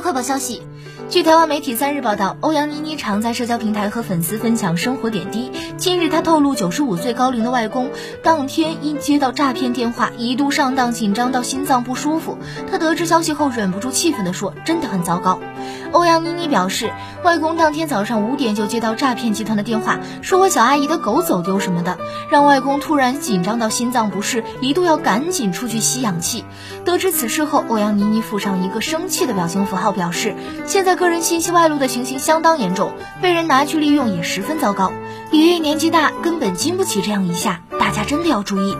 快报消息，据台湾媒体三日报道，欧阳妮妮常在社交平台和粉丝分享生活点滴。近日，她透露，九十五岁高龄的外公当天因接到诈骗电话，一度上当，紧张到心脏不舒服。她得知消息后，忍不住气愤地说：“真的很糟糕。”欧阳妮妮表示，外公当天早上五点就接到诈骗集团的电话，说我小阿姨的狗走丢什么的，让外公突然紧张到心脏不适，一度要赶紧出去吸氧气。得知此事后，欧阳妮妮附上一个生气的表情符号，表示现在个人信息外露的情形相当严重，被人拿去利用也十分糟糕。爷爷年纪大，根本经不起这样一下，大家真的要注意。